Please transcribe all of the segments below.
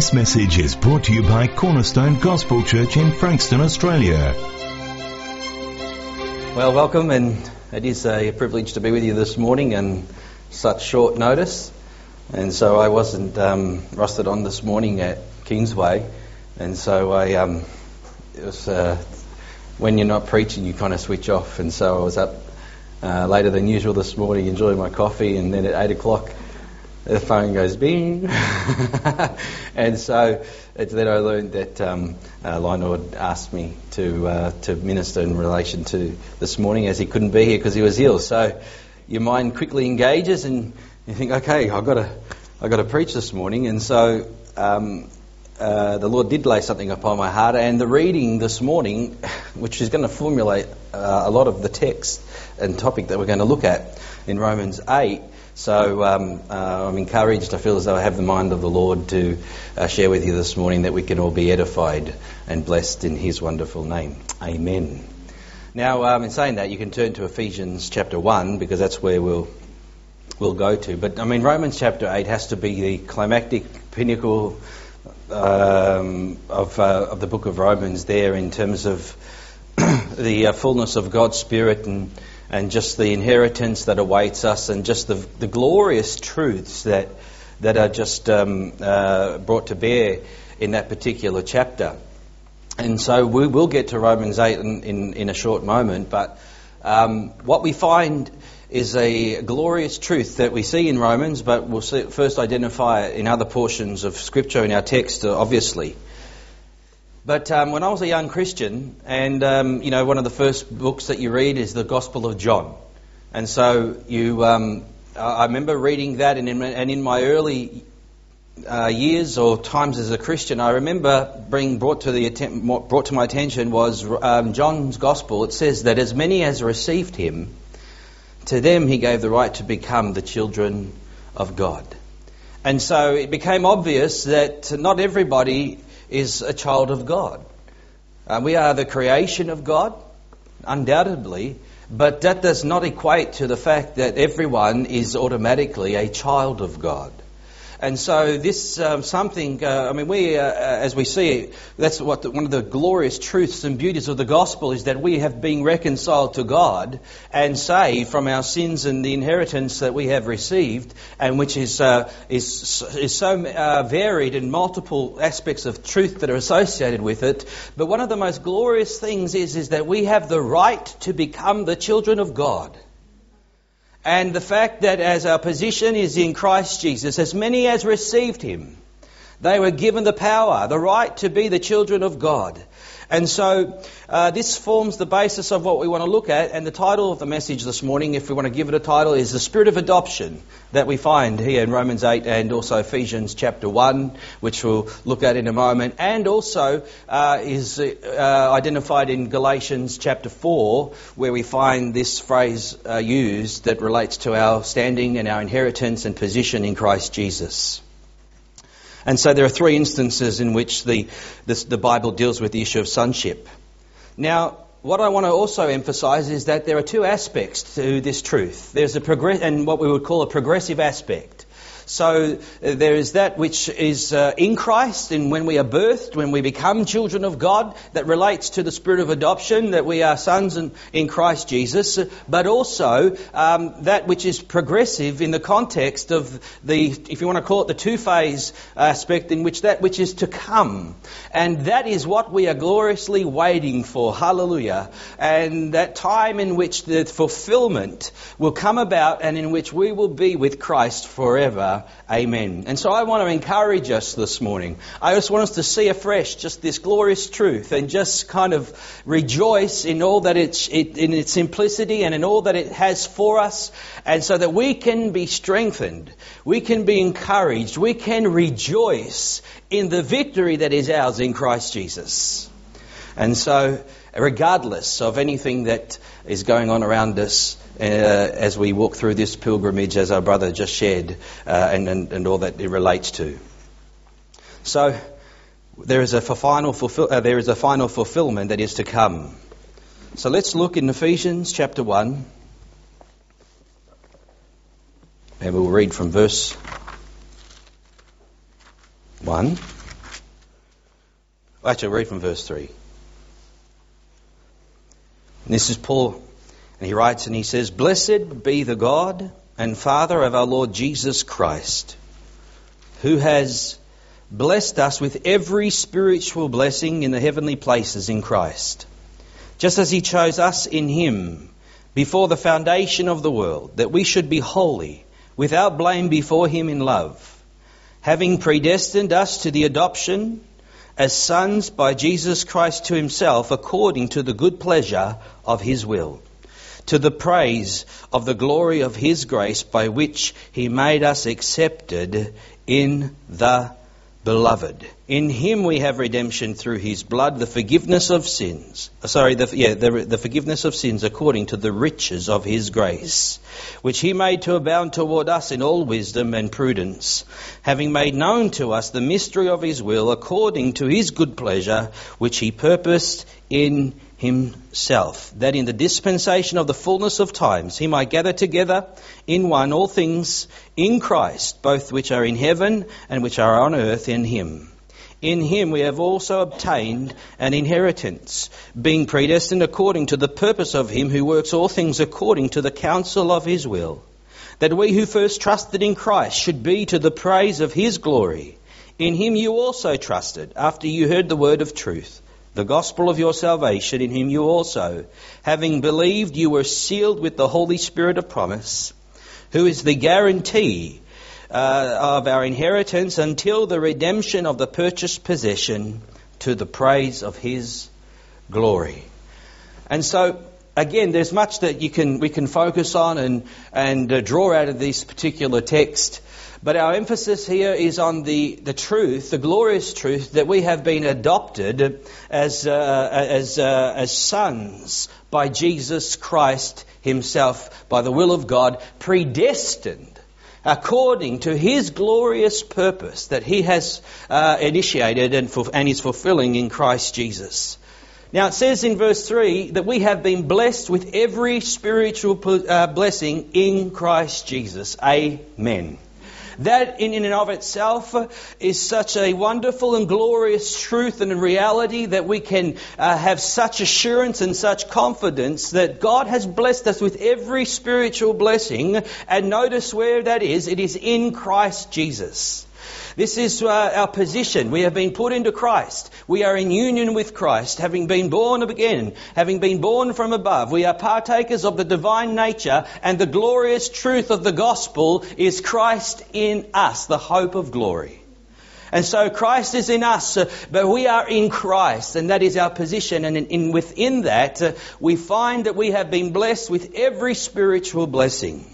This message is brought to you by Cornerstone Gospel Church in Frankston, Australia. Well, welcome, and it is a privilege to be with you this morning and such short notice. And so I wasn't um, rusted on this morning at Kingsway, and so I um, it was uh, when you're not preaching, you kind of switch off, and so I was up uh, later than usual this morning, enjoying my coffee, and then at eight o'clock the phone goes bing. and so it's then I learned that um, uh, asked me to, uh, to minister in relation to this morning as he couldn't be here because he was ill. So your mind quickly engages and you think, okay, I've got to, I've got to preach this morning. And so um, uh, the Lord did lay something upon my heart. And the reading this morning, which is going to formulate uh, a lot of the text and topic that we're going to look at in Romans 8, so um, uh, I'm encouraged. I feel as though I have the mind of the Lord to uh, share with you this morning that we can all be edified and blessed in His wonderful name. Amen. Now, um, in saying that, you can turn to Ephesians chapter 1 because that's where we'll, we'll go to. But I mean, Romans chapter 8 has to be the climactic pinnacle um, of, uh, of the book of Romans there in terms of the uh, fullness of God's Spirit and and just the inheritance that awaits us and just the, the glorious truths that, that are just um, uh, brought to bear in that particular chapter. And so we will get to Romans 8 in, in, in a short moment, but um, what we find is a glorious truth that we see in Romans, but we'll see, first identify it in other portions of Scripture in our text, obviously. But um, when I was a young Christian, and um, you know, one of the first books that you read is the Gospel of John, and so you, um, I remember reading that, and in, and in my early uh, years or times as a Christian, I remember being brought to the brought to my attention was um, John's Gospel. It says that as many as received him, to them he gave the right to become the children of God. And so it became obvious that not everybody is a child of God. Uh, we are the creation of God, undoubtedly, but that does not equate to the fact that everyone is automatically a child of God. And so this um, something, uh, I mean, we, uh, as we see, that's what the, one of the glorious truths and beauties of the gospel is that we have been reconciled to God and saved from our sins and the inheritance that we have received, and which is uh, is is so uh, varied in multiple aspects of truth that are associated with it. But one of the most glorious things is is that we have the right to become the children of God. And the fact that as our position is in Christ Jesus, as many as received him, they were given the power, the right to be the children of God. And so uh, this forms the basis of what we want to look at. And the title of the message this morning, if we want to give it a title, is The Spirit of Adoption that we find here in Romans 8 and also Ephesians chapter 1, which we'll look at in a moment. And also uh, is uh, identified in Galatians chapter 4, where we find this phrase uh, used that relates to our standing and our inheritance and position in Christ Jesus. And so there are three instances in which the, this, the Bible deals with the issue of sonship. Now, what I want to also emphasize is that there are two aspects to this truth. There's a progress, and what we would call a progressive aspect. So uh, there is that which is uh, in Christ, and when we are birthed, when we become children of God, that relates to the spirit of adoption, that we are sons in, in Christ Jesus, but also um, that which is progressive in the context of the, if you want to call it the two phase aspect, in which that which is to come. And that is what we are gloriously waiting for. Hallelujah. And that time in which the fulfillment will come about and in which we will be with Christ forever amen. And so I want to encourage us this morning. I just want us to see afresh just this glorious truth and just kind of rejoice in all that it's, it, in its simplicity and in all that it has for us. And so that we can be strengthened. We can be encouraged. We can rejoice in the victory that is ours in Christ Jesus. And so, regardless of anything that is going on around us, uh, as we walk through this pilgrimage, as our brother just shared, uh, and, and, and all that it relates to. So, there is a final fulfill, uh, there is a final fulfillment that is to come. So let's look in Ephesians chapter one, and we'll read from verse one. Actually, read from verse 3. This is Paul, and he writes and he says, Blessed be the God and Father of our Lord Jesus Christ, who has blessed us with every spiritual blessing in the heavenly places in Christ, just as he chose us in him before the foundation of the world, that we should be holy, without blame before him in love, having predestined us to the adoption as sons by Jesus Christ to himself, according to the good pleasure of his will, to the praise of the glory of his grace, by which he made us accepted in the beloved. In him we have redemption through his blood, the forgiveness of sins. Uh, sorry, the, yeah, the, the, forgiveness of sins according to the riches of his grace, which he made to abound toward us in all wisdom and prudence, having made known to us the mystery of his will according to his good pleasure, which he purposed in himself, that in the dispensation of the fullness of times he might gather together in one all things in Christ, both which are in heaven and which are on earth in him. In him we have also obtained an inheritance, being predestined according to the purpose of him who works all things according to the counsel of his will, that we who first trusted in Christ should be to the praise of his glory. In him you also trusted, after you heard the word of truth the gospel of your salvation, in whom you also, having believed, you were sealed with the Holy Spirit of promise, who is the guarantee uh, of our inheritance until the redemption of the purchased possession to the praise of his glory. And so, again, there's much that you can, we can focus on and, and uh, draw out of this particular text. But our emphasis here is on the, the truth, the glorious truth, that we have been adopted as, uh, as, uh, as sons by Jesus Christ Himself, by the will of God, predestined according to His glorious purpose that He has uh, initiated and, for, and is fulfilling in Christ Jesus. Now it says in verse 3 that we have been blessed with every spiritual uh, blessing in Christ Jesus. Amen. That in and of itself is such a wonderful and glorious truth and reality that we can uh, have such assurance and such confidence that God has blessed us with every spiritual blessing. And notice where that is. It is in Christ Jesus. This is uh, our position. We have been put into Christ. We are in union with Christ, having been born again, having been born from above. We are partakers of the divine nature, and the glorious truth of the gospel is Christ in us, the hope of glory. And so Christ is in us, uh, but we are in Christ, and that is our position. And in, in, within that, uh, we find that we have been blessed with every spiritual blessing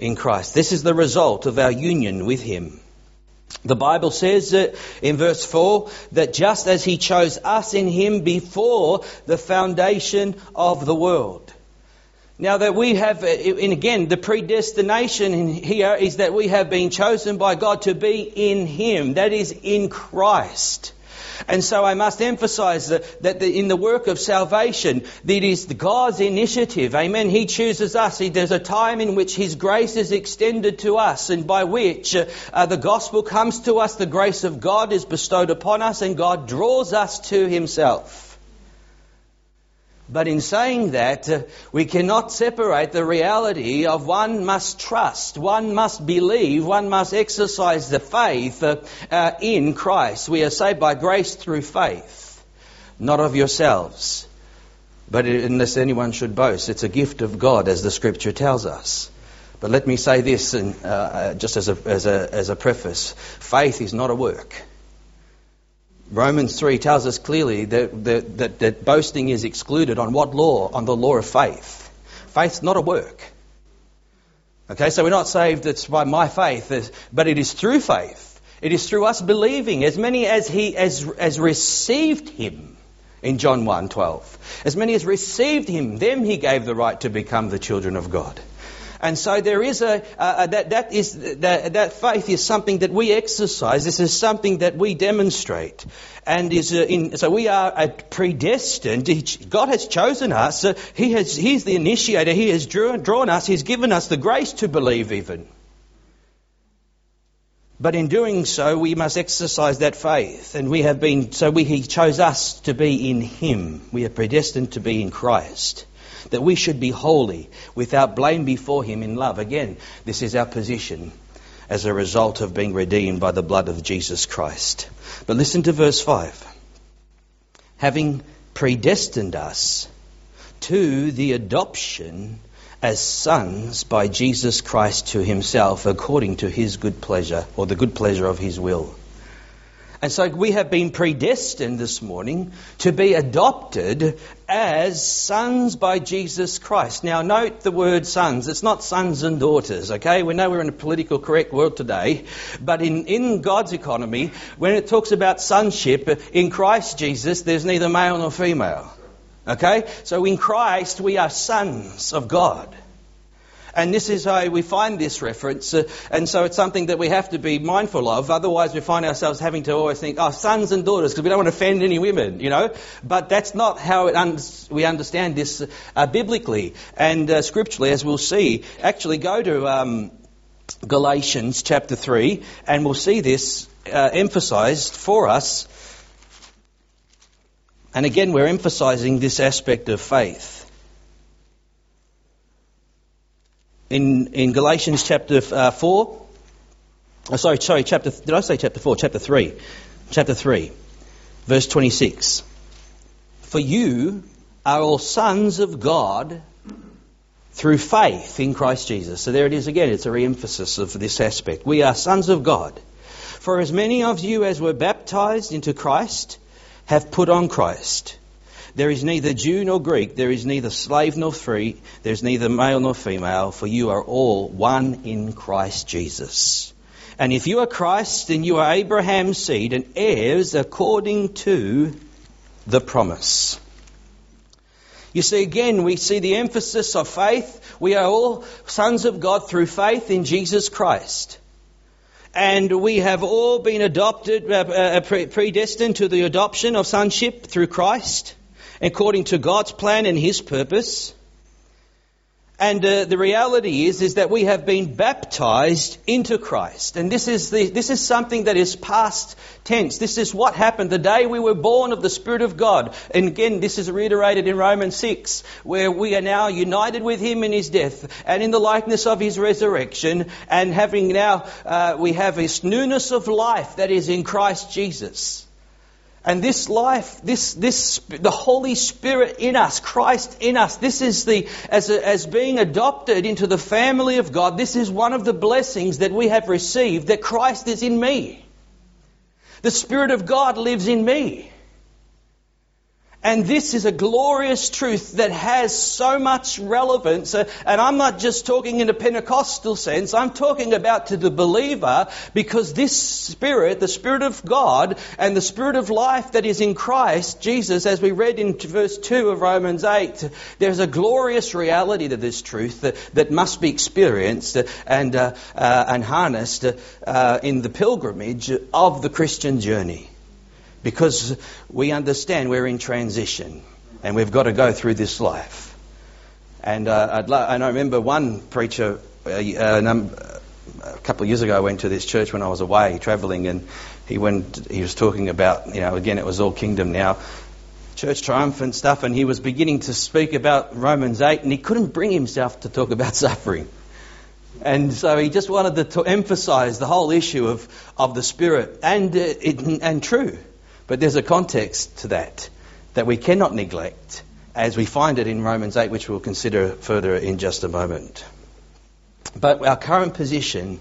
in Christ. This is the result of our union with Him. The Bible says that in verse 4 that just as He chose us in Him before the foundation of the world. Now that we have, and again, the predestination here is that we have been chosen by God to be in Him. That is in Christ. And so I must emphasize that, that the, in the work of salvation, it is God's initiative. Amen. He chooses us. He, there's a time in which His grace is extended to us and by which uh, uh, the gospel comes to us, the grace of God is bestowed upon us and God draws us to Himself. But in saying that, uh, we cannot separate the reality of one must trust, one must believe, one must exercise the faith uh, uh, in Christ. We are saved by grace through faith, not of yourselves. But unless anyone should boast, it's a gift of God, as the Scripture tells us. But let me say this, and, uh, uh, just as a, as, a, as a preface faith is not a work. Romans 3 tells us clearly that, that, that, that, boasting is excluded on what law? On the law of faith. Faith's not a work. Okay, so we're not saved it's by my faith, but it is through faith. It is through us believing. As many as he as, as received him in John 1 12. As many as received him, them he gave the right to become the children of God. And so there is a, uh, that, that, is, that, that faith is something that we exercise. This is something that we demonstrate. And is uh, in, so we are predestined. God has chosen us. Uh, he has, he's the initiator. He has drawn, drawn us. He's given us the grace to believe even. But in doing so, we must exercise that faith. And we have been, so we, He chose us to be in Him. We are predestined to be in Christ. That we should be holy, without blame before Him in love. Again, this is our position as a result of being redeemed by the blood of Jesus Christ. But listen to verse 5. Having predestined us to the adoption as sons by Jesus Christ to himself according to his good pleasure or the good pleasure of his will. And so we have been predestined this morning to be adopted as sons by Jesus Christ. Now, note the word sons. It's not sons and daughters, okay? We know we're in a political correct world today, but in, in God's economy, when it talks about sonship, in Christ Jesus, there's neither male nor female. Okay? So in Christ, we are sons of God. And this is how we find this reference. Uh, and so it's something that we have to be mindful of. Otherwise, we find ourselves having to always think, oh, sons and daughters, because we don't want to offend any women, you know. But that's not how un- we understand this uh, biblically and uh, scripturally, as we'll see. Actually, go to um, Galatians chapter 3, and we'll see this uh, emphasized for us and again, we're emphasizing this aspect of faith. In, in Galatians chapter uh, 4, oh, sorry, sorry, chapter, did I say chapter 4? Chapter 3. Chapter 3, verse 26. For you are all sons of God through faith in Christ Jesus. So there it is again, it's a re emphasis of this aspect. We are sons of God. For as many of you as were baptized into Christ, have put on Christ. There is neither Jew nor Greek, there is neither slave nor free, there is neither male nor female, for you are all one in Christ Jesus. And if you are Christ, then you are Abraham's seed and heirs according to the promise. You see, again, we see the emphasis of faith. We are all sons of God through faith in Jesus Christ and we have all been adopted, uh, uh predestined to the adoption of sonship through Christ, according to God's plan and His purpose. And uh, the reality is, is that we have been baptized into Christ. And this is, the, this is something that is past tense. This is what happened the day we were born of the Spirit of God. And again, this is reiterated in Romans 6, where we are now united with Him in His death and in the likeness of His resurrection. And having now, uh, we have this newness of life that is in Christ Jesus. And this life, this, this, the Holy Spirit in us, Christ in us, this is the, as, a, as being adopted into the family of God, this is one of the blessings that we have received, that Christ is in me. The Spirit of God lives in me. And this is a glorious truth that has so much relevance. Uh, and I'm not just talking in a Pentecostal sense, I'm talking about to the believer because this Spirit, the Spirit of God, and the Spirit of life that is in Christ, Jesus, as we read in verse 2 of Romans 8, there's a glorious reality to this truth that, that must be experienced and, uh, uh, and harnessed uh, in the pilgrimage of the Christian journey because we understand we're in transition and we've got to go through this life. And, uh, lo- and I remember one preacher uh, uh, num- a couple of years ago I went to this church when I was away travelling and he went he was talking about you know again it was all kingdom now church triumphant stuff and he was beginning to speak about Romans 8 and he couldn't bring himself to talk about suffering and so he just wanted to emphasize the whole issue of, of the spirit and uh, it, and true but there's a context to that that we cannot neglect as we find it in Romans 8, which we'll consider further in just a moment. But our current position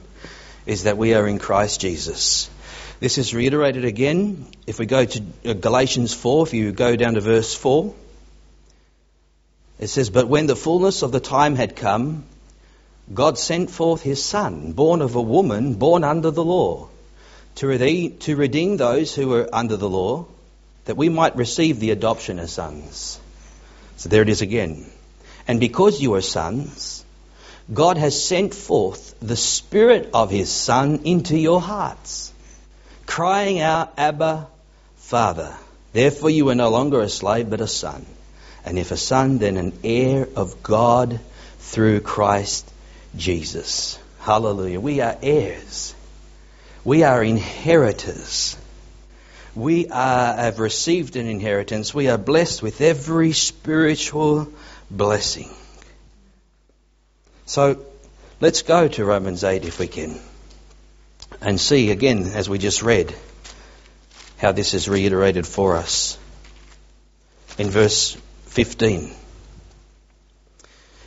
is that we are in Christ Jesus. This is reiterated again if we go to uh, Galatians 4, if you go down to verse 4. It says, But when the fullness of the time had come, God sent forth his Son, born of a woman, born under the law to redeem, to redeem those who were under the law, that we might receive the adoption as sons. So there it is again. And because you are sons, God has sent forth the Spirit of His Son into your hearts, crying out, Abba, Father. Therefore you are no longer a slave, but a son. And if a son, then an heir of God through Christ Jesus. Hallelujah. We are heirs. We are inheritors. We are, have received an inheritance. We are blessed with every spiritual blessing. So let's go to Romans 8 if we can and see again, as we just read, how this is reiterated for us. In verse 15.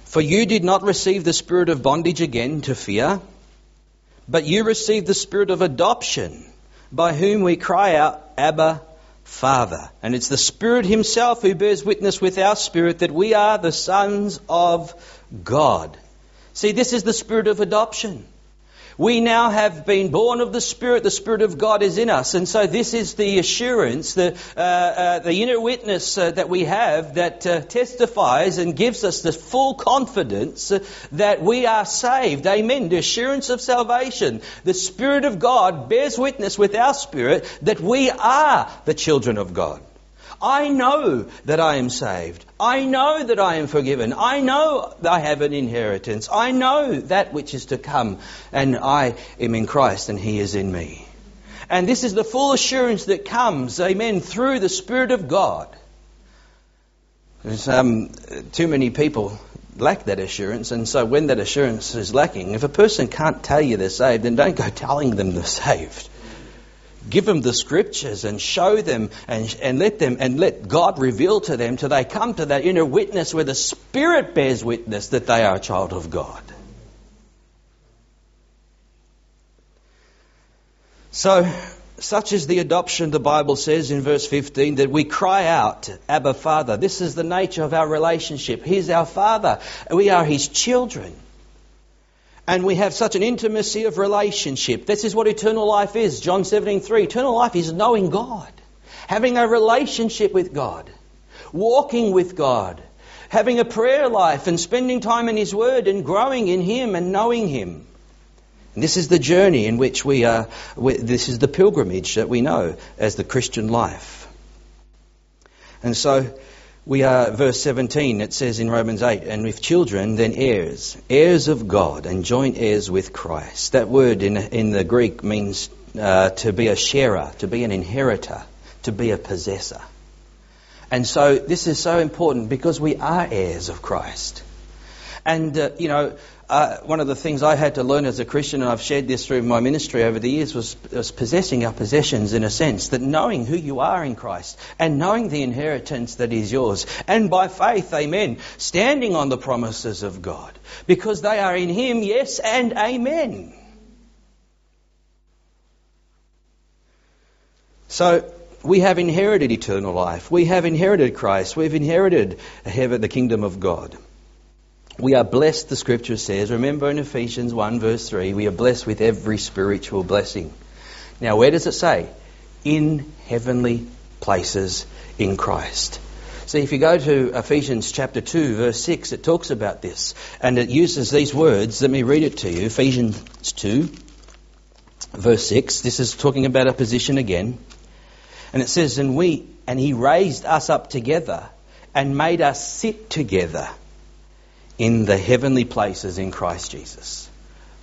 For you did not receive the spirit of bondage again to fear, but you received the spirit of adoption, by whom we cry out, Abba, Father. And it's the Spirit Himself who bears witness with our spirit that we are the sons of God. See, this is the spirit of adoption. We now have been born of the Spirit. The Spirit of God is in us. And so this is the assurance, the, uh, uh, the inner witness uh, that we have that uh, testifies and gives us the full confidence that we are saved. Amen. The assurance of salvation. The Spirit of God bears witness with our spirit that we are the children of God. I know that I am saved. I know that I am forgiven. I know I have an inheritance. I know that which is to come. And I am in Christ and He is in me. And this is the full assurance that comes, amen, through the Spirit of God. There's um, too many people lack that assurance, and so when that assurance is lacking, if a person can't tell you they're saved, then don't go telling them they're saved give them the scriptures and show them and, and let them and let God reveal to them till they come to that inner witness where the Spirit bears witness that they are a child of God. So, such is the adoption, the Bible says in verse 15, that we cry out, Abba Father. This is the nature of our relationship. He's our Father. We are His children and we have such an intimacy of relationship. This is what eternal life is. John 17:3. Eternal life is knowing God, having a relationship with God, walking with God, having a prayer life and spending time in His Word and growing in Him and knowing Him. And this is the journey in which we are, this is the pilgrimage that we know as the Christian life. And so, we are, verse 17, it says in Romans 8, and with children, then heirs, heirs of God, and joint heirs with Christ. That word in, in the Greek means uh, to be a sharer, to be an inheritor, to be a possessor. And so this is so important because we are heirs of Christ. And, uh, you know, uh, one of the things I had to learn as a Christian, and I've shared this through my ministry over the years, was, was, possessing our possessions in a sense. That knowing who you are in Christ and knowing the inheritance that is yours. And by faith, amen, standing on the promises of God. Because they are in Him, yes and amen. So, we have inherited eternal life. We have inherited Christ. We've inherited heaven, the kingdom of God. We are blessed, the scripture says. Remember in Ephesians 1, verse 3, we are blessed with every spiritual blessing. Now, where does it say? In heavenly places in Christ. See, if you go to Ephesians chapter 2, verse 6, it talks about this. And it uses these words. Let me read it to you. Ephesians 2, verse 6. This is talking about a position again. And it says, And we, and he raised us up together and made us sit together in the heavenly places in Christ Jesus.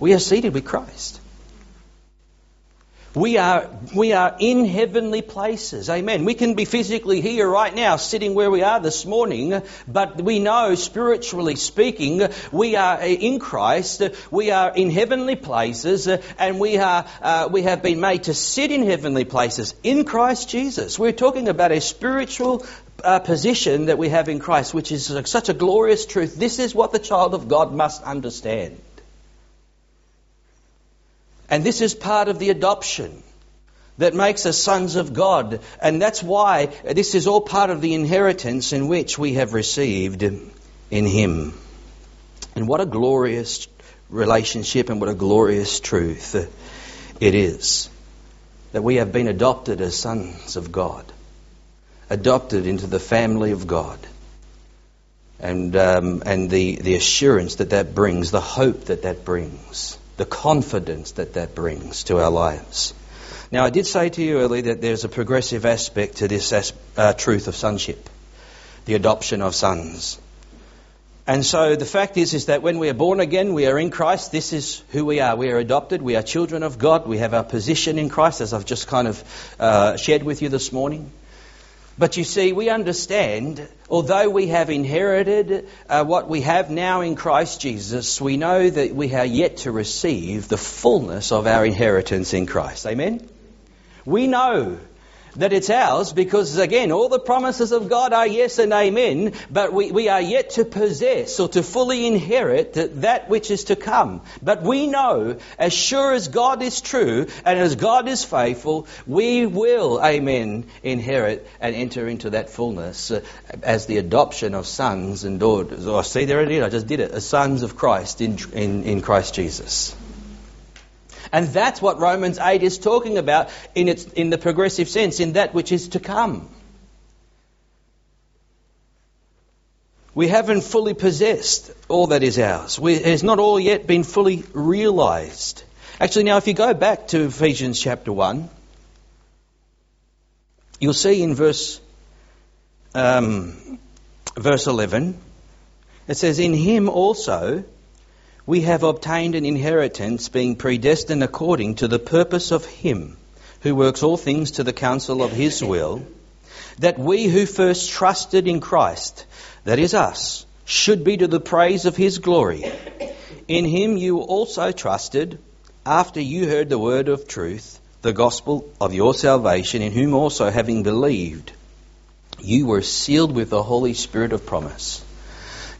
We are seated with Christ. We are, we are in heavenly places. Amen. We can be physically here right now, sitting where we are this morning, but we know, spiritually speaking, we are in Christ. We are in heavenly places, and we, are, uh, we have been made to sit in heavenly places in Christ Jesus. We're talking about a spiritual uh, position that we have in Christ, which is such a glorious truth. This is what the child of God must understand. And this is part of the adoption that makes us sons of God. And that's why this is all part of the inheritance in which we have received in Him. And what a glorious relationship and what a glorious truth it is that we have been adopted as sons of God adopted into the family of God. And, um, and the, the assurance that that brings, the hope that that brings, the confidence that that brings to our lives. Now, I did say to you earlier that there's a progressive aspect to this as- uh, truth of sonship, the adoption of sons. And so the fact is, is that when we are born again, we are in Christ. This is who we are. We are adopted. We are children of God. We have our position in Christ, as I've just kind of uh, shared with you this morning. But you see, we understand, although we have inherited uh, what we have now in Christ Jesus, we know that we are yet to receive the fullness of our inheritance in Christ. Amen? We know that it's ours because, again, all the promises of God are yes and amen, but we, we are yet to possess or to fully inherit that which is to come. But we know, as sure as God is true and as God is faithful, we will, amen, inherit and enter into that fullness uh, as the adoption of sons and daughters. Oh, see, there it is, I just did it, as sons of Christ in, in, in Christ Jesus. And that's what Romans 8 is talking about in, its, in the progressive sense, in that which is to come. We haven't fully possessed all that is ours. We, it has not all yet been fully realized. Actually, now, if you go back to Ephesians chapter 1, you'll see in verse, um, verse 11, it says, In him also we have obtained an inheritance, being predestined according to the purpose of Him who works all things to the counsel of His will, that we who first trusted in Christ, that is us, should be to the praise of His glory. In Him you also trusted, after you heard the word of truth, the gospel of your salvation, in whom also having believed, you were sealed with the Holy Spirit of promise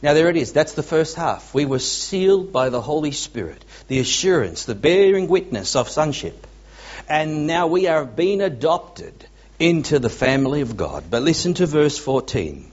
now, there it is. That's the first half. We were sealed by the Holy Spirit, the assurance, the bearing witness of sonship. And now we are being adopted into the family of God. But listen to verse 14.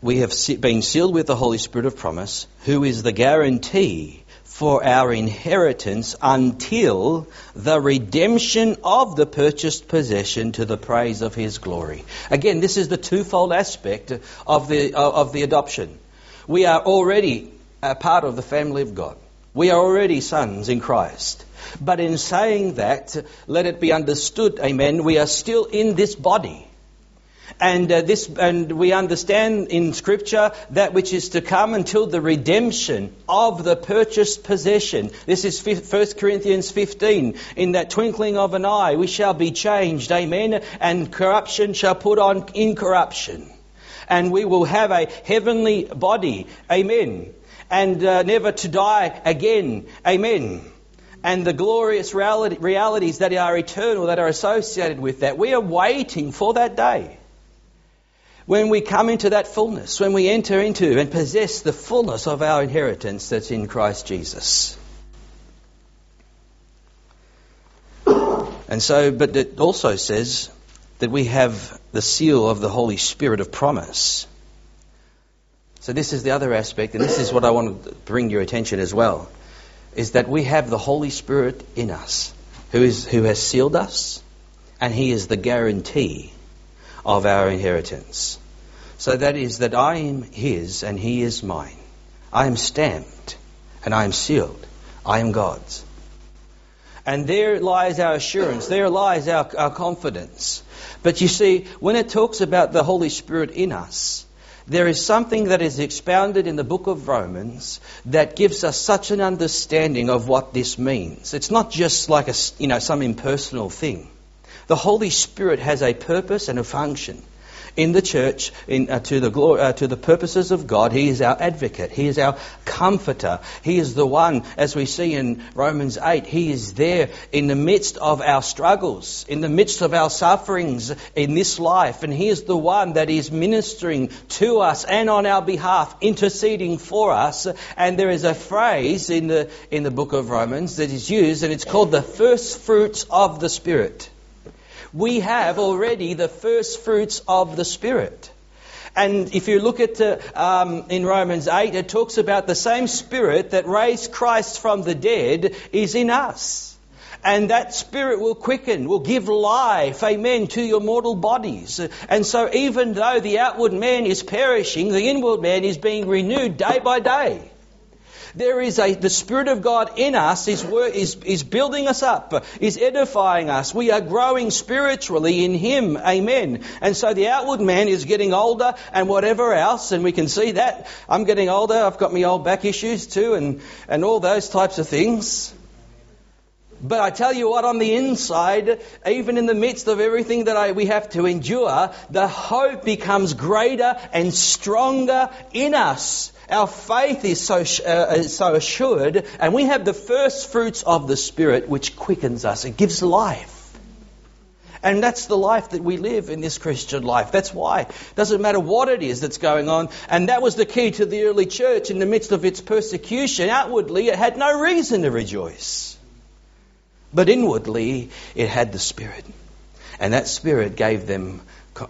We have been sealed with the Holy Spirit of promise, who is the guarantee for our inheritance until the redemption of the purchased possession to the praise of his glory. Again, this is the twofold aspect of the, of the adoption. We are already a part of the family of God. We are already sons in Christ. But in saying that, let it be understood, amen, we are still in this body. And uh, this, and we understand in Scripture that which is to come until the redemption of the purchased possession. This is 1 Corinthians 15. In that twinkling of an eye, we shall be changed. Amen. And corruption shall put on incorruption. And we will have a heavenly body. Amen. And uh, never to die again. Amen and the glorious realities that are eternal, that are associated with that. We are waiting for that day when we come into that fullness, when we enter into and possess the fullness of our inheritance that's in Christ Jesus. And so, but it also says that we have the seal of the Holy Spirit of promise. So this is the other aspect, and this is what I want to bring your attention as well, is that we have the Holy Spirit in us, who is who has sealed us, and He is the guarantee of our inheritance. So that is that I am His and He is mine. I am stamped and I am sealed. I am God's. And there lies our assurance, there lies our, our confidence. But you see, when it talks about the Holy Spirit in us, there is something that is expounded in the book of Romans that gives us such an understanding of what this means. It's not just like a, you know, some impersonal thing. The Holy Spirit has a purpose and a function in the church in, uh, to, the glory, uh, to the purposes of God. He is our advocate. He is our comforter. He is the one, as we see in Romans 8, He is there in the midst of our struggles, in the midst of our sufferings in this life. And He is the one that is ministering to us and on our behalf, interceding for us. And there is a phrase in the, in the book of Romans that is used, and it's called the first fruits of the Spirit we have already the first fruits of the Spirit. And if you look at uh, um, in Romans 8, it talks about the same Spirit that raised Christ from the dead is in us. And that Spirit will quicken, will give life, amen, to your mortal bodies. And so even though the outward man is perishing, the inward man is being renewed day by day. There is a, the Spirit of God in us is, is, is building us up, is edifying us. We are growing spiritually in Him. Amen. And so the outward man is getting older and whatever else, and we can see that. I'm getting older. I've got my old back issues too and, and all those types of things. But I tell you what, on the inside, even in the midst of everything that I, we have to endure, the hope becomes greater and stronger in us. Our faith is so, uh, is so assured, and we have the first fruits of the Spirit, which quickens us. It gives life. And that's the life that we live in this Christian life. That's why. It doesn't matter what it is that's going on. And that was the key to the early church in the midst of its persecution. Outwardly, it had no reason to rejoice. But inwardly, it had the Spirit. And that Spirit gave them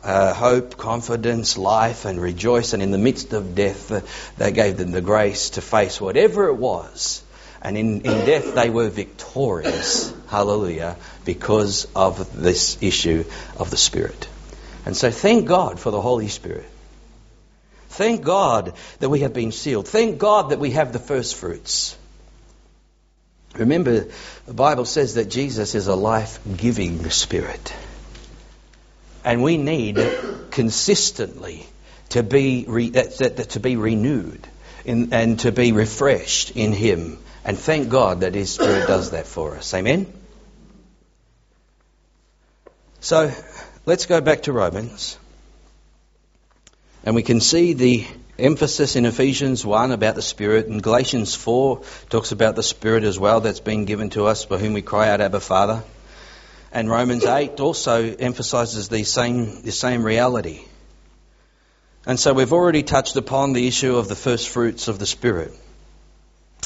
uh, hope, confidence, life, and rejoice. And in the midst of death, uh, they gave them the grace to face whatever it was. And in, in death, they were victorious. Hallelujah. Because of this issue of the Spirit. And so thank God for the Holy Spirit. Thank God that we have been sealed. Thank God that we have the first fruits. Remember, the Bible says that Jesus is a life giving spirit. And we need consistently to be, re, to be renewed in, and to be refreshed in Him. And thank God that His Spirit does that for us. Amen? So, let's go back to Romans. And we can see the emphasis in Ephesians 1 about the Spirit, and Galatians 4 talks about the Spirit as well that's been given to us, by whom we cry out, Abba, Father. And Romans 8 also emphasizes the same, the same reality. And so we've already touched upon the issue of the first fruits of the Spirit.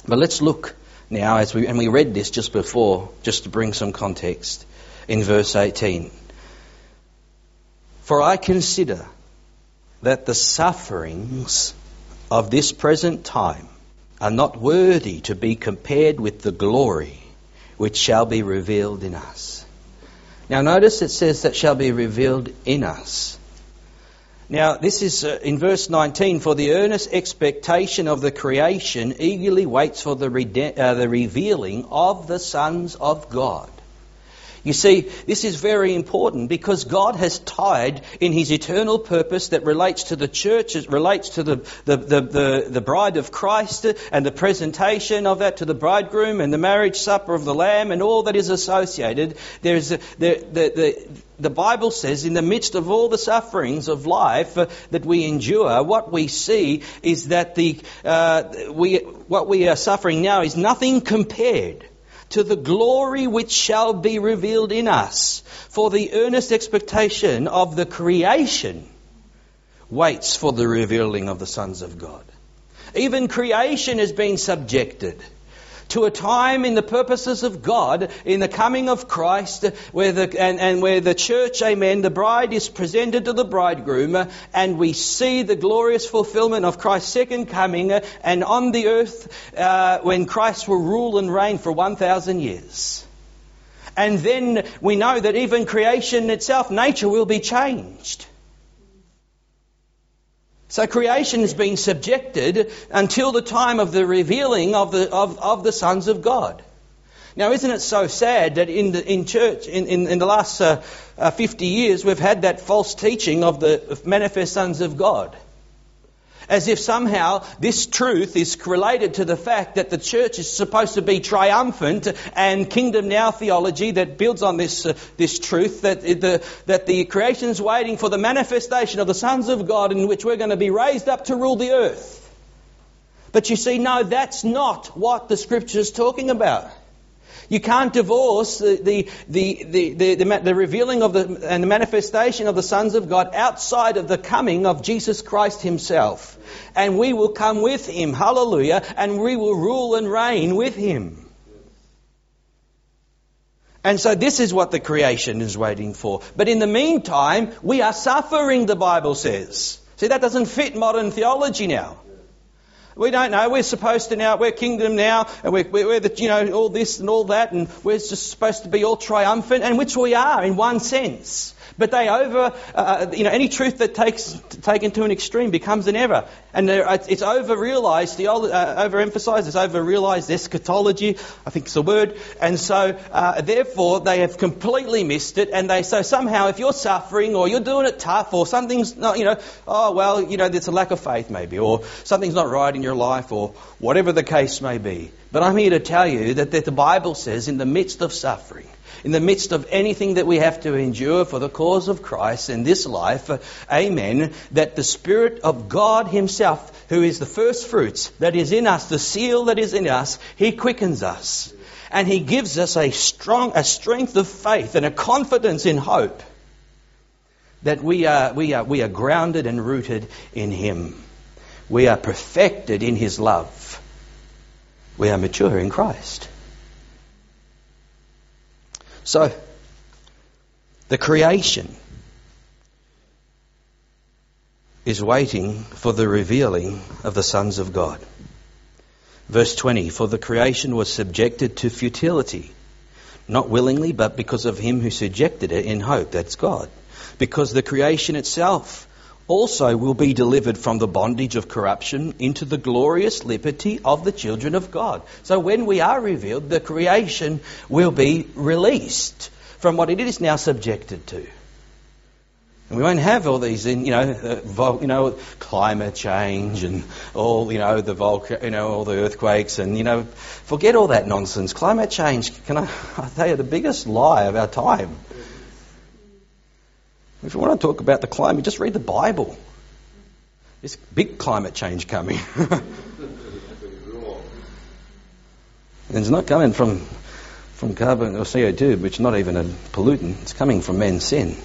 But let's look now, as we, and we read this just before, just to bring some context, in verse 18. For I consider that the sufferings of this present time are not worthy to be compared with the glory which shall be revealed in us. Now, notice it says that shall be revealed in us. Now, this is uh, in verse 19 for the earnest expectation of the creation eagerly waits for the, rede- uh, the revealing of the sons of God. You see, this is very important because God has tied in His eternal purpose that relates to the church, it relates to the, the, the, the, the bride of Christ and the presentation of that to the bridegroom and the marriage supper of the Lamb and all that is associated. There's a, the, the, the, the Bible says in the midst of all the sufferings of life that we endure, what we see is that the, uh, we, what we are suffering now is nothing compared to the glory which shall be revealed in us. For the earnest expectation of the creation waits for the revealing of the sons of God. Even creation has been subjected to a time in the purposes of God, in the coming of Christ, where the, and, and where the church, amen, the bride is presented to the bridegroom, and we see the glorious fulfillment of Christ's second coming, and on the earth, uh, when Christ will rule and reign for 1,000 years. And then we know that even creation itself, nature will be changed. So creation has been subjected until the time of the revealing of the, of, of the sons of God. Now, isn't it so sad that in the in church, in, in, in the last uh, uh, 50 years, we've had that false teaching of the manifest sons of God? As if somehow this truth is related to the fact that the church is supposed to be triumphant and kingdom now theology that builds on this, uh, this truth that the, that the creation is waiting for the manifestation of the sons of God in which we're going to be raised up to rule the earth. But you see, no, that's not what the scripture is talking about. You can't divorce the, the, the, the, the, the revealing of the, and the manifestation of the sons of God outside of the coming of Jesus Christ Himself. And we will come with Him, hallelujah, and we will rule and reign with Him. And so this is what the creation is waiting for. But in the meantime, we are suffering, the Bible says. See, that doesn't fit modern theology now. We don't know. We're supposed to now, we're kingdom now, and we're, we're the, you know, all this and all that, and we're just supposed to be all triumphant, and which we are in one sense. But they over, uh, you know, any truth that takes taken to an extreme becomes an error, and it's over realised, the uh, overemphasised, it's over realised eschatology, I think it's a word, and so uh, therefore they have completely missed it, and they so somehow if you're suffering or you're doing it tough or something's not, you know, oh well, you know, there's a lack of faith maybe, or something's not right in your life, or whatever the case may be. But I'm here to tell you that the Bible says in the midst of suffering in the midst of anything that we have to endure for the cause of Christ in this life, uh, amen, that the Spirit of God Himself, who is the first fruits that is in us, the seal that is in us, He quickens us. And He gives us a strong, a strength of faith and a confidence in hope that we are, we are, we are grounded and rooted in Him. We are perfected in His love. We are mature in Christ. So, the creation is waiting for the revealing of the sons of God. Verse 20 For the creation was subjected to futility, not willingly, but because of him who subjected it in hope. That's God. Because the creation itself also will be delivered from the bondage of corruption into the glorious liberty of the children of God. So when we are revealed, the creation will be released from what it is now subjected to. And we won't have all these, in, you know, uh, you know, climate change and all, you know, the volca- you know, all the earthquakes and you know, forget all that nonsense. Climate change, can I, I tell you, the biggest lie of our time. If you want to talk about the climate, just read the Bible. There's big climate change coming. and it's not coming from, from carbon or CO2, which is not even a pollutant. It's coming from man's sin.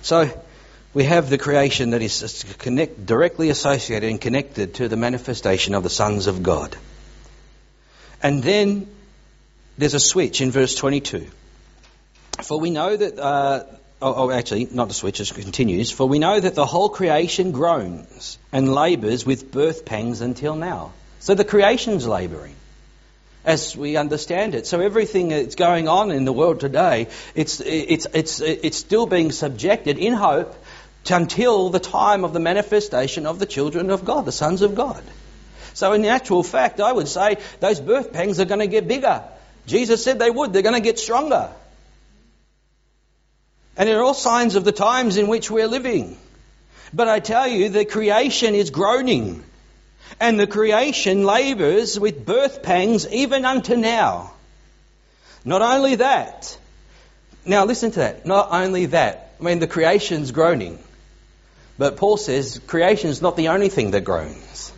So we have the creation that is connect, directly associated and connected to the manifestation of the sons of God. And then there's a switch in verse 22. For we know that, uh, oh, oh, actually, not the switch, it continues. For we know that the whole creation groans and labours with birth pangs until now. So the creation's labouring as we understand it. So everything that's going on in the world today, it's, it's, it's, it's still being subjected in hope until the time of the manifestation of the children of God, the sons of God. So in actual fact, I would say those birth pangs are going to get bigger. Jesus said they would. They're going to get stronger. And they're all signs of the times in which we're living. But I tell you, the creation is groaning. And the creation labours with birth pangs even unto now. Not only that, now listen to that. Not only that, I mean, the creation's groaning. But Paul says creation's not the only thing that groans.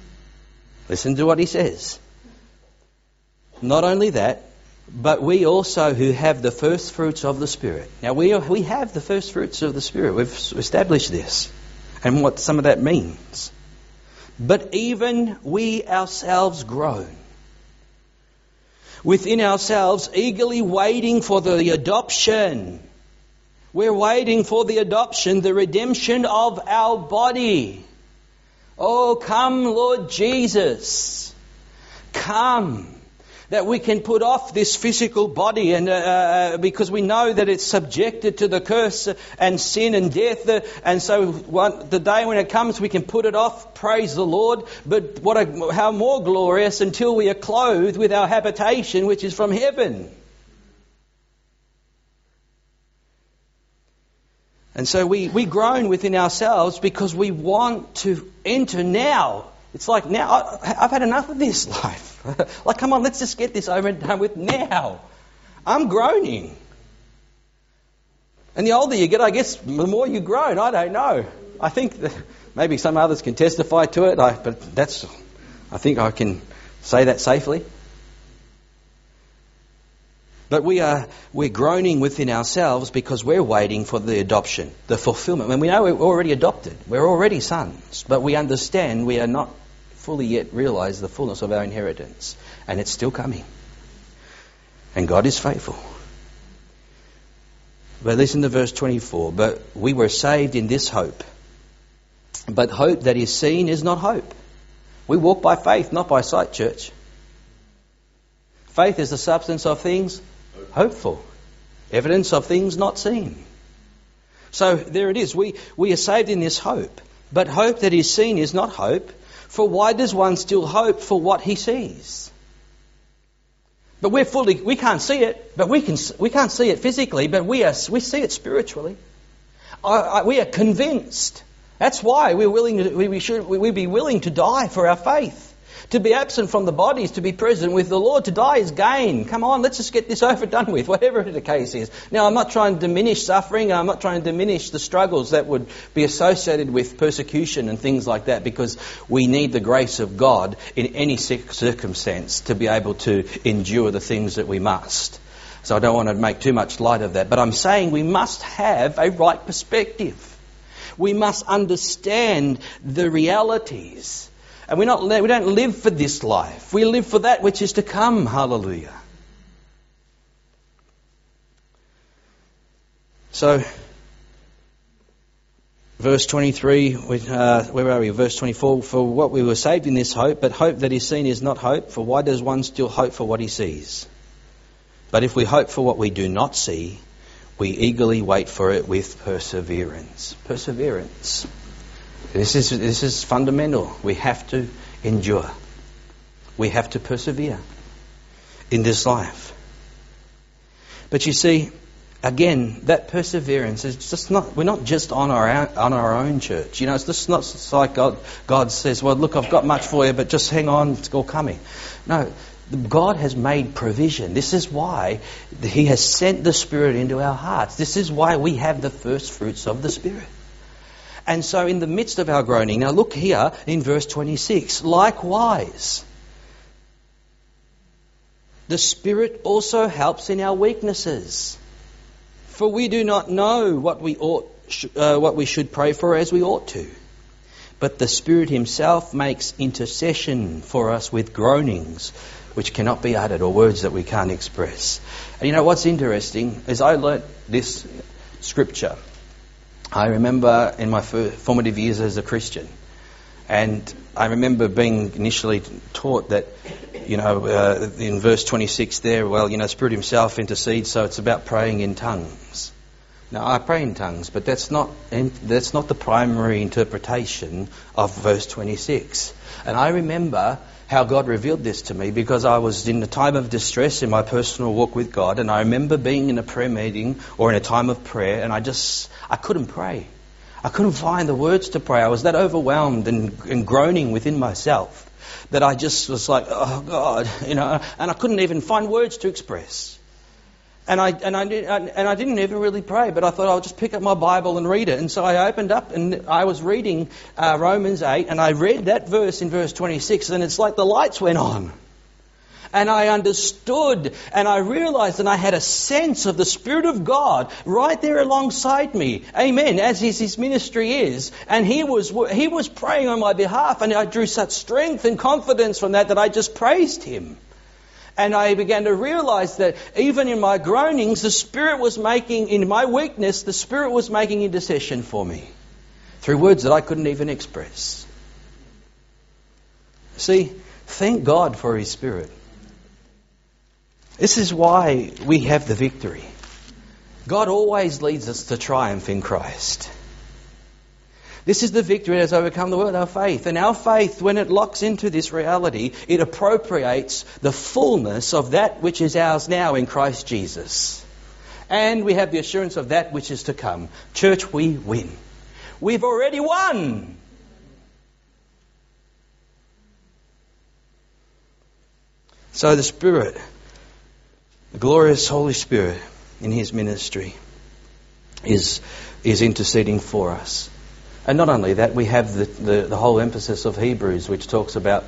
Listen to what he says. Not only that, but we also who have the first fruits of the Spirit. Now, we, are, we have the first fruits of the Spirit. We've established this and what some of that means. But even we ourselves groan. Within ourselves, eagerly waiting for the adoption. We're waiting for the adoption, the redemption of our body. Oh, come, Lord Jesus. Come that we can put off this physical body and uh, uh, because we know that it's subjected to the curse and sin and death. Uh, and so one, the day when it comes we can put it off. Praise the lord. But what a, how more glorious until we are clothed with our habitation which is from heaven. And so we, we groan within ourselves because we want to enter now it's like now, I've had enough of this life. like, come on, let's just get this over and done with now. I'm groaning. And the older you get, I guess, the more you groan. I don't know. I think maybe some others can testify to it, I, but that's, I think I can say that safely. But we are we're groaning within ourselves because we're waiting for the adoption, the fulfillment. When we know we're already adopted, we're already sons, but we understand we are not fully yet realize the fullness of our inheritance. And it's still coming. And God is faithful. But listen to verse 24. But we were saved in this hope. But hope that is seen is not hope. We walk by faith, not by sight, church. Faith is the substance of things hopeful, evidence of things not seen. So there it is. We, we are saved in this hope. But hope that is seen is not hope. For why does one still hope for what he sees? But we're fully, we can't see it, but we, can, we can't see it physically, but we, are, we see it spiritually. I, I, we are convinced. That's why we're willing to, we, we should we be willing to die for our faith. To be absent from the body is to be present with the Lord. To die is gain. Come on, let's just get this over done with, whatever the case is. Now, I'm not trying to diminish suffering. I'm not trying to diminish the struggles that would be associated with persecution and things like that because we need the grace of God in any circumstance to be able to endure the things that we must. So I don't want to make too much light of that. But I'm saying we must have a right perspective. We must understand the realities and we're not, we don't live for this life. We live for that which is to come. Hallelujah. So, verse 23, uh, where are we? Verse 24, for what we were saved in this hope, but hope that is seen is not hope, for why does one still hope for what he sees? But if we hope for what we do not see, we eagerly wait for it with perseverance. Perseverance. This is, this is fundamental. We have to endure. We have to persevere in this life. But you see, again, that perseverance is just not, we're not just on our, own, on our own church. You know, it's just not it's like God, God says, well, look, I've got much for you, but just hang on, it's all coming. No, God has made provision. This is why He has sent the Spirit into our hearts. This is why we have the first fruits of the Spirit. And so, in the midst of our groaning, now look here in verse 26. Likewise, the Spirit also helps in our weaknesses. For we do not know what we ought, uh, what we should pray for as we ought to. But the Spirit Himself makes intercession for us with groanings which cannot be uttered or words that we can't express. And you know what's interesting is I learnt this scripture I remember in my formative years as a Christian, and I remember being initially taught that, you know, uh, in verse 26 there, well, you know, Spirit Himself intercedes, so it's about praying in tongues. Now, I pray in tongues, but that's not, that's not the primary interpretation of verse 26. And I remember how God revealed this to me because I was in a time of distress in my personal walk with God, and I remember being in a prayer meeting or in a time of prayer, and I just I couldn't pray. I couldn't find the words to pray. I was that overwhelmed and, and groaning within myself that I just was like, oh God, you know, and I couldn't even find words to express. And I, and, I, and I didn't even really pray, but I thought I'll just pick up my Bible and read it. And so I opened up and I was reading uh, Romans 8, and I read that verse in verse 26, and it's like the lights went on. And I understood and I realized and I had a sense of the Spirit of God right there alongside me. Amen. As his, his ministry is. And he was, he was praying on my behalf and I drew such strength and confidence from that that I just praised him. And I began to realize that even in my groanings, the Spirit was making, in my weakness, the Spirit was making intercession for me through words that I couldn't even express. See, thank God for His Spirit. This is why we have the victory. God always leads us to triumph in Christ. This is the victory that has overcome the world, our faith. And our faith, when it locks into this reality, it appropriates the fullness of that which is ours now in Christ Jesus. And we have the assurance of that which is to come. Church, we win. We've already won. So the Spirit, the glorious Holy Spirit in His ministry, is, is interceding for us. And not only that, we have the, the, the whole emphasis of Hebrews, which talks about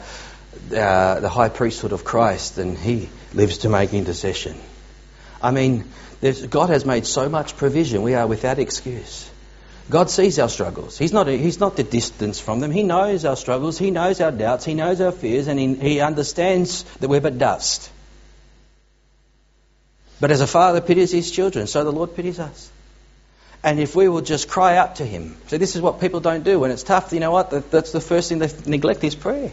uh, the high priesthood of Christ, and he lives to make intercession. I mean, God has made so much provision, we are without excuse. God sees our struggles. He's not, he's not the distance from them. He knows our struggles. He knows our doubts. He knows our fears. And he, he understands that we're but dust. But as a father pities his children, so the Lord pities us. And if we will just cry out to Him. So this is what people don't do when it's tough. You know what? That's the first thing they neglect is prayer.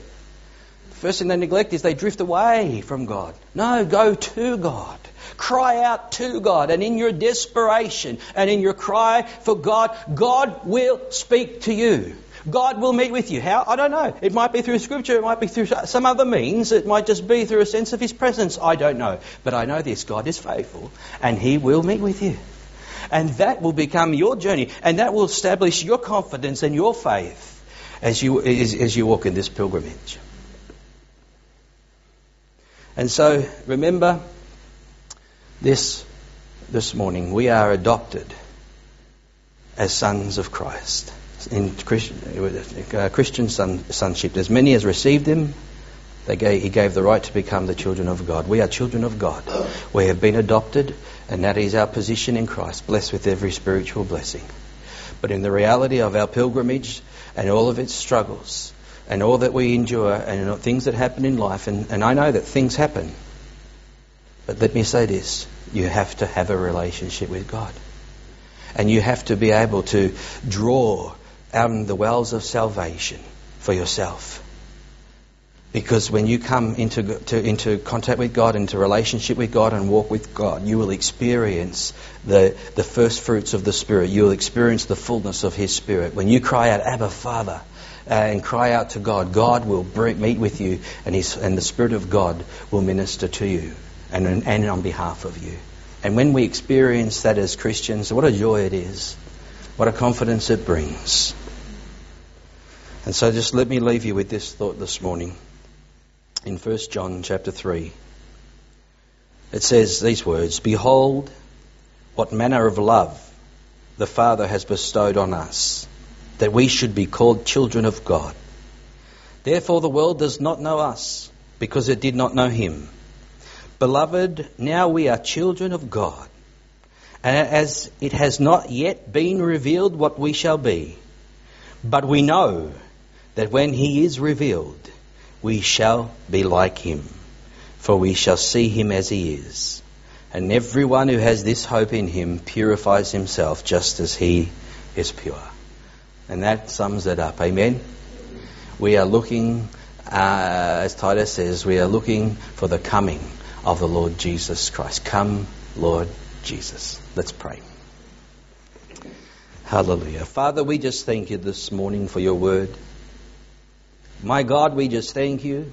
The first thing they neglect is they drift away from God. No, go to God. Cry out to God. And in your desperation and in your cry for God, God will speak to you. God will meet with you. How? I don't know. It might be through Scripture, it might be through some other means, it might just be through a sense of His presence. I don't know. But I know this God is faithful, and He will meet with you. And that will become your journey, and that will establish your confidence and your faith as you, as, as you walk in this pilgrimage. And so, remember this this morning. We are adopted as sons of Christ in uh, Christian son, sonship. As many as received him, gave, he gave the right to become the children of God. We are children of God. We have been adopted, and that is our position in Christ, blessed with every spiritual blessing. But in the reality of our pilgrimage and all of its struggles, and all that we endure, and things that happen in life, and, and I know that things happen. But let me say this you have to have a relationship with God. And you have to be able to draw out the wells of salvation for yourself. Because when you come into, to, into contact with God, into relationship with God and walk with God, you will experience the, the first fruits of the Spirit. You will experience the fullness of His Spirit. When you cry out, Abba, Father, uh, and cry out to God, God will meet with you and, his, and the Spirit of God will minister to you and, and on behalf of you. And when we experience that as Christians, what a joy it is. What a confidence it brings. And so just let me leave you with this thought this morning. In 1 John chapter 3, it says these words Behold, what manner of love the Father has bestowed on us, that we should be called children of God. Therefore, the world does not know us, because it did not know Him. Beloved, now we are children of God. And as it has not yet been revealed what we shall be, but we know that when he is revealed, we shall be like him, for we shall see him as he is. And everyone who has this hope in him purifies himself just as he is pure. And that sums it up. Amen? We are looking, uh, as Titus says, we are looking for the coming of the Lord Jesus Christ. Come, Lord Jesus. Let's pray. Hallelujah. Father, we just thank you this morning for your word. My God, we just thank you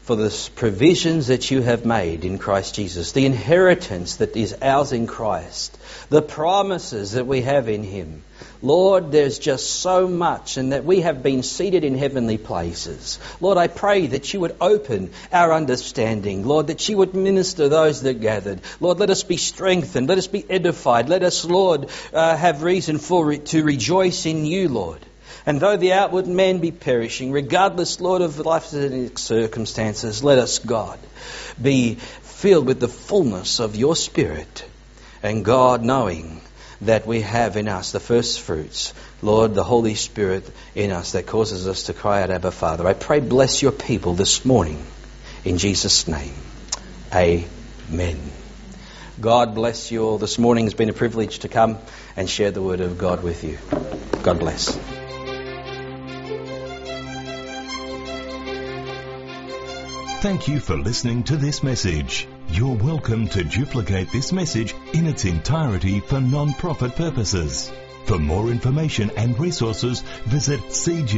for the provisions that you have made in Christ Jesus, the inheritance that is ours in Christ, the promises that we have in Him. Lord, there's just so much, and that we have been seated in heavenly places. Lord, I pray that you would open our understanding. Lord, that you would minister those that gathered. Lord, let us be strengthened. Let us be edified. Let us, Lord, uh, have reason for re- to rejoice in you, Lord. And though the outward man be perishing, regardless, Lord, of life's circumstances, let us, God, be filled with the fullness of your Spirit. And God, knowing that we have in us, the first fruits, Lord, the Holy Spirit in us that causes us to cry out, Abba, Father. I pray, bless your people this morning in Jesus' name. Amen. God bless you all. This morning has been a privilege to come and share the word of God with you. God bless. Thank you for listening to this message. You're welcome to duplicate this message in its entirety for non-profit purposes. For more information and resources, visit cgc.org.au.